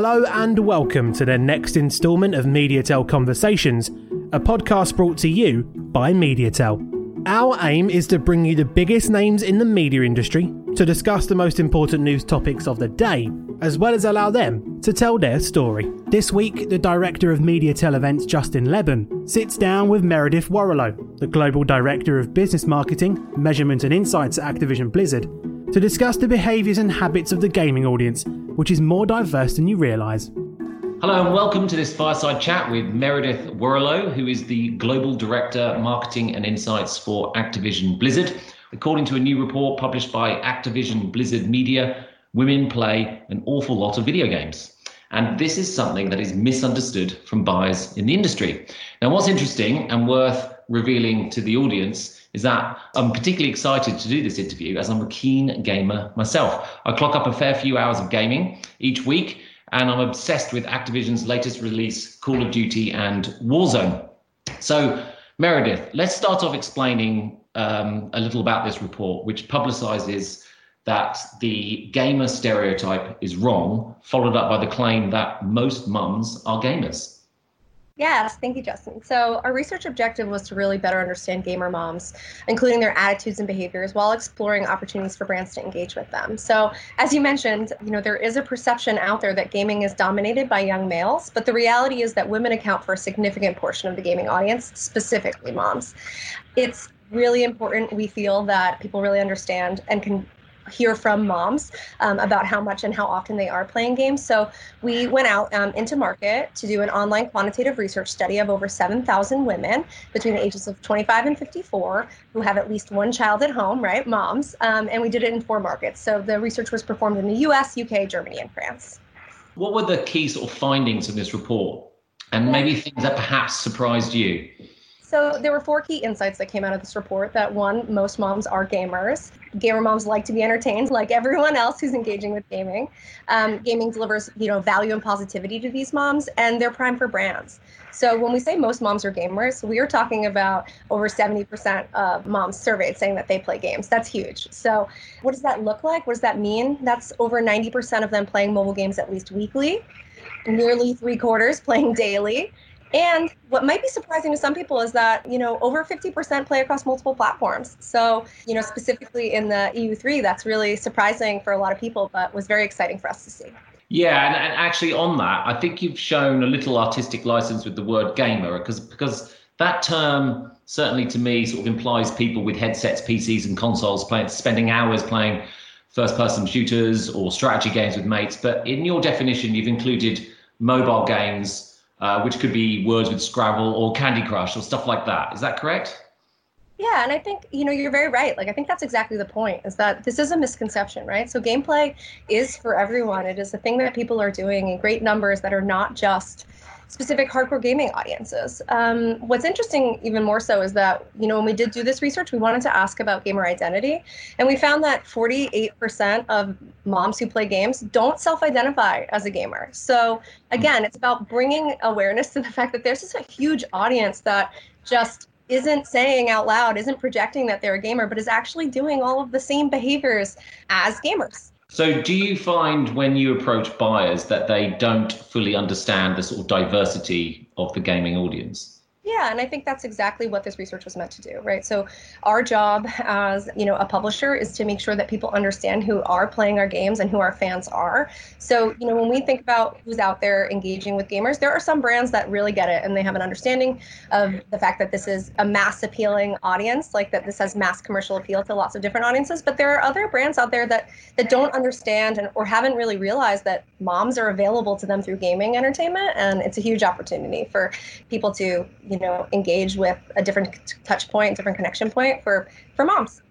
Hello and welcome to the next instalment of MediaTel Conversations, a podcast brought to you by MediaTel. Our aim is to bring you the biggest names in the media industry to discuss the most important news topics of the day, as well as allow them to tell their story. This week, the director of MediaTel events, Justin Lebon, sits down with Meredith Warrilow, the global director of business marketing, measurement and insights at Activision Blizzard, to discuss the behaviours and habits of the gaming audience which is more diverse than you realise. Hello and welcome to this fireside chat with Meredith Warrilow, who is the Global Director, Marketing and Insights for Activision Blizzard. According to a new report published by Activision Blizzard Media, women play an awful lot of video games. And this is something that is misunderstood from buyers in the industry. Now, what's interesting and worth revealing to the audience is that I'm particularly excited to do this interview as I'm a keen gamer myself. I clock up a fair few hours of gaming each week, and I'm obsessed with Activision's latest release, Call of Duty and Warzone. So, Meredith, let's start off explaining um, a little about this report, which publicizes that the gamer stereotype is wrong, followed up by the claim that most mums are gamers. Yes, thank you, Justin. So, our research objective was to really better understand gamer moms, including their attitudes and behaviors, while exploring opportunities for brands to engage with them. So, as you mentioned, you know, there is a perception out there that gaming is dominated by young males, but the reality is that women account for a significant portion of the gaming audience, specifically moms. It's really important we feel that people really understand and can hear from moms um, about how much and how often they are playing games. So we went out um, into market to do an online quantitative research study of over 7,000 women between the ages of 25 and 54 who have at least one child at home, right? Moms. Um, and we did it in four markets. So the research was performed in the US, UK, Germany, and France. What were the key sort of findings of this report? And maybe things that perhaps surprised you? So there were four key insights that came out of this report. That one, most moms are gamers. Gamer moms like to be entertained, like everyone else who's engaging with gaming. Um, gaming delivers, you know, value and positivity to these moms, and they're prime for brands. So when we say most moms are gamers, we are talking about over 70% of moms surveyed saying that they play games. That's huge. So what does that look like? What does that mean? That's over 90% of them playing mobile games at least weekly, nearly three quarters playing daily and what might be surprising to some people is that, you know, over 50% play across multiple platforms. So, you know, specifically in the EU3, that's really surprising for a lot of people, but was very exciting for us to see. Yeah, and, and actually on that, I think you've shown a little artistic license with the word gamer because because that term certainly to me sort of implies people with headsets, PCs, and consoles playing, spending hours playing first-person shooters or strategy games with mates. But in your definition, you've included mobile games uh, which could be words with Scrabble or Candy Crush or stuff like that. Is that correct? Yeah, and I think you know you're very right. Like I think that's exactly the point. Is that this is a misconception, right? So gameplay is for everyone. It is a thing that people are doing in great numbers that are not just specific hardcore gaming audiences. Um, what's interesting, even more so, is that you know when we did do this research, we wanted to ask about gamer identity, and we found that 48% of moms who play games don't self-identify as a gamer. So again, it's about bringing awareness to the fact that there's just a huge audience that just isn't saying out loud, isn't projecting that they're a gamer, but is actually doing all of the same behaviors as gamers. So, do you find when you approach buyers that they don't fully understand the sort of diversity of the gaming audience? Yeah, and I think that's exactly what this research was meant to do, right? So our job as, you know, a publisher is to make sure that people understand who are playing our games and who our fans are. So, you know, when we think about who's out there engaging with gamers, there are some brands that really get it and they have an understanding of the fact that this is a mass appealing audience, like that this has mass commercial appeal to lots of different audiences, but there are other brands out there that that don't understand and or haven't really realized that moms are available to them through gaming entertainment and it's a huge opportunity for people to, you you know engage with a different touch point different connection point for for moms.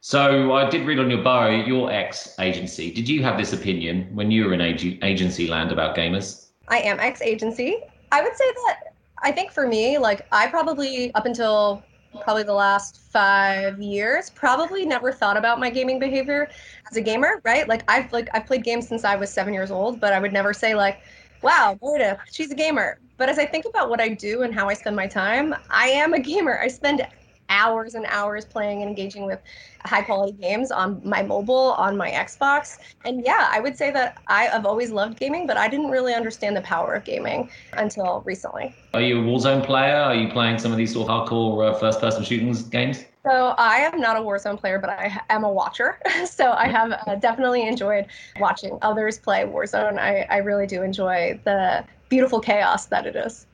So i did read on your bio your ex agency. Did you have this opinion when you were in ag- agency land about gamers? I am ex agency. I would say that i think for me like i probably up until probably the last five years probably never thought about my gaming behavior as a gamer right? Like i've like i've played games since i was seven years old but i would never say like wow meredith she's a gamer but as I think about what I do and how I spend my time, I am a gamer. I spend hours and hours playing and engaging with high quality games on my mobile, on my Xbox. And yeah, I would say that I have always loved gaming, but I didn't really understand the power of gaming until recently. Are you a Warzone player? Are you playing some of these sort of hardcore uh, first person shooting games? So I am not a Warzone player, but I am a watcher. so I have uh, definitely enjoyed watching others play Warzone. I, I really do enjoy the beautiful chaos that it is.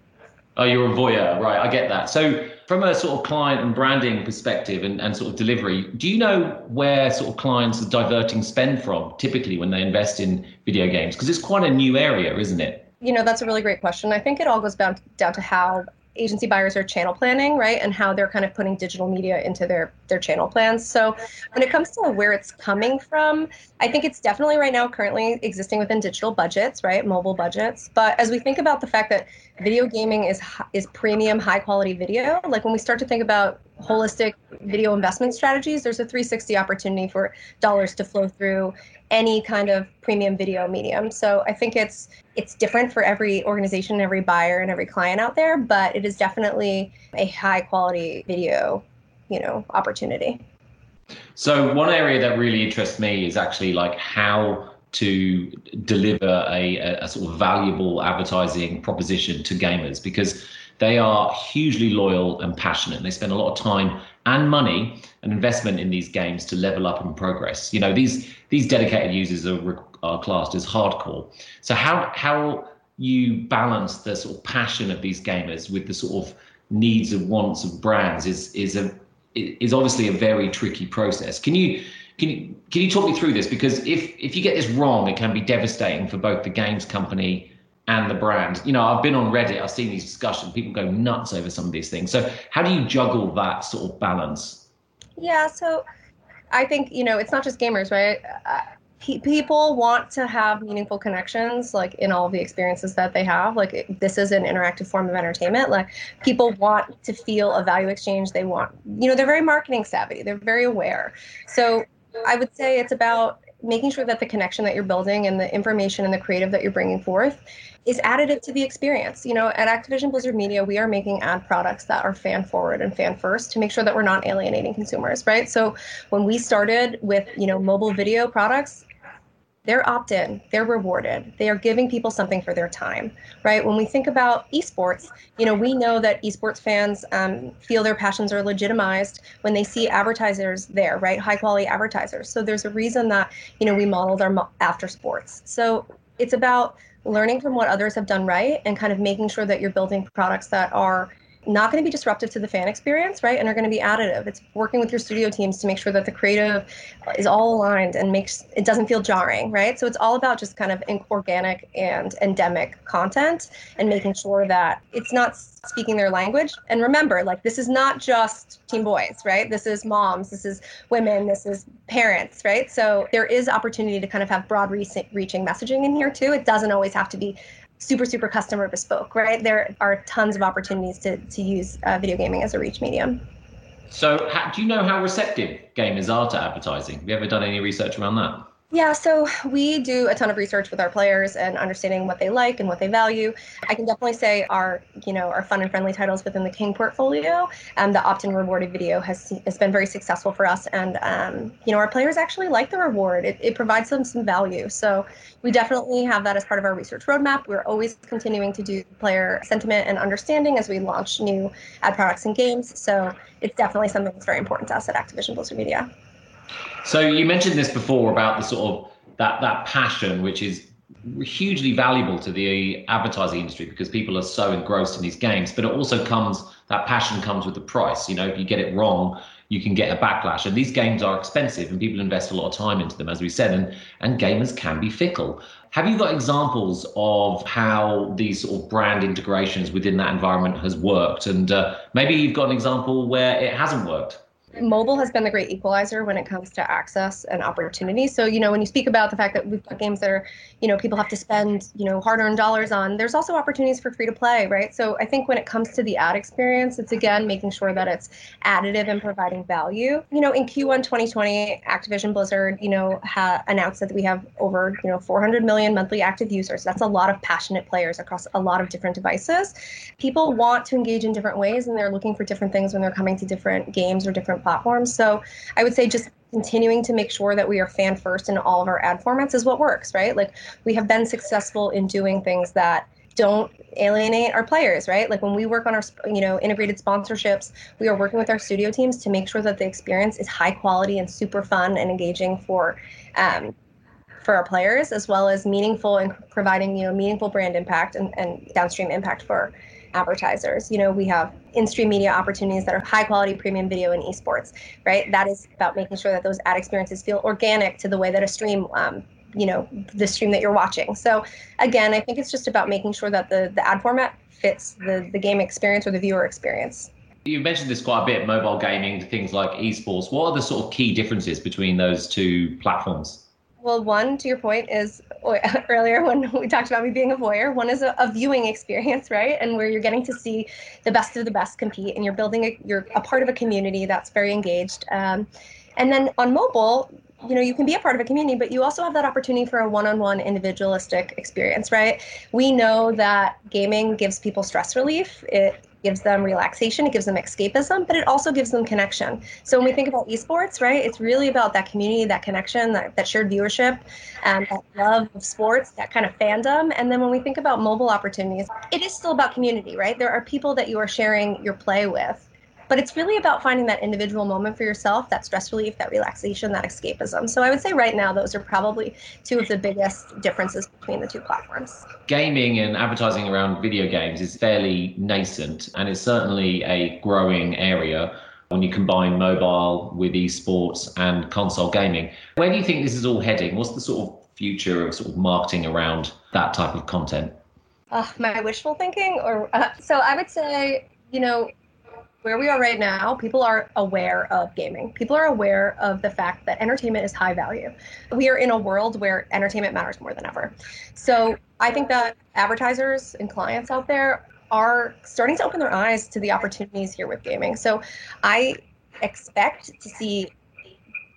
Oh, you're a voyeur, right? I get that. So, from a sort of client and branding perspective and, and sort of delivery, do you know where sort of clients are diverting spend from typically when they invest in video games? Because it's quite a new area, isn't it? You know, that's a really great question. I think it all goes down down to how agency buyers are channel planning, right? And how they're kind of putting digital media into their their channel plans. So when it comes to where it's coming from, I think it's definitely right now currently existing within digital budgets, right? Mobile budgets. But as we think about the fact that video gaming is is premium high quality video, like when we start to think about holistic video investment strategies, there's a 360 opportunity for dollars to flow through any kind of premium video medium. So I think it's it's different for every organization, every buyer, and every client out there, but it is definitely a high quality video, you know, opportunity. So one area that really interests me is actually like how to deliver a, a, sort of valuable advertising proposition to gamers because they are hugely loyal and passionate. They spend a lot of time and money and investment in these games to level up and progress. You know, these these dedicated users are, are classed as hardcore. So how how you balance the sort of passion of these gamers with the sort of needs and wants of brands is is a is obviously a very tricky process. Can you can you can you talk me through this? Because if if you get this wrong, it can be devastating for both the games company and the brand. You know, I've been on Reddit, I've seen these discussions, people go nuts over some of these things. So, how do you juggle that sort of balance? Yeah, so I think, you know, it's not just gamers, right? Uh, people want to have meaningful connections like in all the experiences that they have like this is an interactive form of entertainment like people want to feel a value exchange they want you know they're very marketing savvy they're very aware so i would say it's about making sure that the connection that you're building and the information and the creative that you're bringing forth is additive to the experience. You know, at Activision Blizzard Media, we are making ad products that are fan forward and fan first to make sure that we're not alienating consumers, right? So when we started with, you know, mobile video products, they're opt-in. They're rewarded. They are giving people something for their time right? When we think about esports you know we know that esports fans um, feel their passions are legitimized when they see advertisers there right? High quality advertisers. So there's a reason that you know we modeled our after sports. So it's about learning from what others have done right and kind of making sure that you're building products that are not going to be disruptive to the fan experience, right? And are going to be additive. It's working with your studio teams to make sure that the creative is all aligned and makes it doesn't feel jarring, right? So it's all about just kind of organic and endemic content and making sure that it's not speaking their language. And remember, like this is not just teen boys, right? This is moms, this is women, this is parents, right? So there is opportunity to kind of have broad reaching messaging in here too. It doesn't always have to be super super custom or bespoke right? There are tons of opportunities to, to use uh, video gaming as a reach medium. So do you know how receptive gamers are to advertising? Have you ever done any research around that yeah, so we do a ton of research with our players and understanding what they like and what they value. I can definitely say our, you know, our fun and friendly titles within the King portfolio, and um, the opt-in rewarded video has has been very successful for us. And um, you know, our players actually like the reward. It, it provides them some value. So we definitely have that as part of our research roadmap. We're always continuing to do player sentiment and understanding as we launch new ad products and games. So it's definitely something that's very important to us at Activision Blizzard Media. So you mentioned this before about the sort of that that passion, which is hugely valuable to the advertising industry because people are so engrossed in these games. But it also comes that passion comes with the price. You know, if you get it wrong, you can get a backlash. And these games are expensive, and people invest a lot of time into them, as we said. And and gamers can be fickle. Have you got examples of how these sort of brand integrations within that environment has worked? And uh, maybe you've got an example where it hasn't worked. Mobile has been the great equalizer when it comes to access and opportunity. So, you know, when you speak about the fact that we've got games that are, you know, people have to spend, you know, hard earned dollars on, there's also opportunities for free to play, right? So I think when it comes to the ad experience, it's again making sure that it's additive and providing value. You know, in Q1 2020, Activision Blizzard, you know, ha- announced that we have over, you know, 400 million monthly active users. That's a lot of passionate players across a lot of different devices. People want to engage in different ways and they're looking for different things when they're coming to different games or different platforms. So I would say just continuing to make sure that we are fan first in all of our ad formats is what works, right? Like we have been successful in doing things that don't alienate our players, right? Like when we work on our, you know, integrated sponsorships, we are working with our studio teams to make sure that the experience is high quality and super fun and engaging for, um, for our players, as well as meaningful and providing, you know, meaningful brand impact and, and downstream impact for advertisers. You know, we have in-stream media opportunities that are high quality premium video and esports, right? That is about making sure that those ad experiences feel organic to the way that a stream um, you know the stream that you're watching so again i think it's just about making sure that the the ad format fits the the game experience or the viewer experience you mentioned this quite a bit mobile gaming things like esports what are the sort of key differences between those two platforms well, one, to your point, is earlier when we talked about me being a voyeur, one is a, a, viewing experience, right? And where you're getting to see the best of the best compete and you're building, a, you're a part of a community that's very engaged. Um, and then on mobile, you know you can be a part of a community but you also have that opportunity for a one-on-one individualistic experience right we know that gaming gives people stress relief it gives them relaxation it gives them escapism but it also gives them connection. So when we think about esports right it's really about that community that connection that, that shared viewership and that love of sports that kind of fandom. And then when we think about mobile opportunities it is still about community right? There are people that you are sharing your play with but it's really about finding that individual moment for yourself, that stress relief, that relaxation, that escapism. So I would say right now, those are probably two of the biggest differences between the two platforms. Gaming and advertising around video games is fairly nascent, and it's certainly a growing area when you combine mobile with esports and console gaming. Where do you think this is all heading? What's the sort of future of sort of marketing around that type of content? Uh, my wishful thinking, or uh, so I would say, you know, where we are right now, people are aware of gaming. People are aware of the fact that entertainment is high value. We are in a world where entertainment matters more than ever. So I think that advertisers and clients out there are starting to open their eyes to the opportunities here with gaming. So I expect to see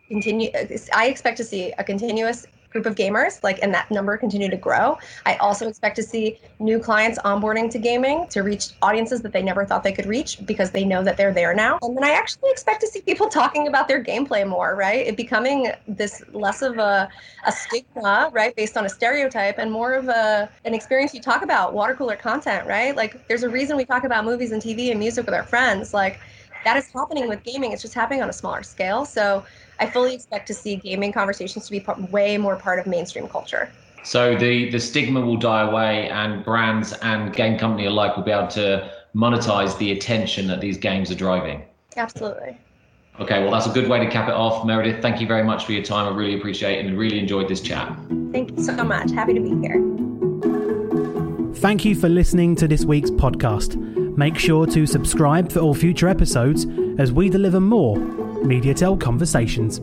continue I expect to see a continuous group of gamers, like, and that number continue to grow. I also expect to see new clients onboarding to gaming to reach audiences that they never thought they could reach because they know that they're there now. And then I actually expect to see people talking about their gameplay more, right? It becoming this less of a, a stigma, right, based on a stereotype and more of a an experience you talk about, water cooler content, right? Like there's a reason we talk about movies and TV and music with our friends. Like that is happening with gaming. It's just happening on a smaller scale. So I fully expect to see gaming conversations to be way more part of mainstream culture. So the the stigma will die away, and brands and game company alike will be able to monetize the attention that these games are driving. Absolutely. Okay, well, that's a good way to cap it off. Meredith, thank you very much for your time. I really appreciate it and really enjoyed this chat. Thank you so much. Happy to be here. Thank you for listening to this week's podcast. Make sure to subscribe for all future episodes as we deliver more Mediatel Conversations.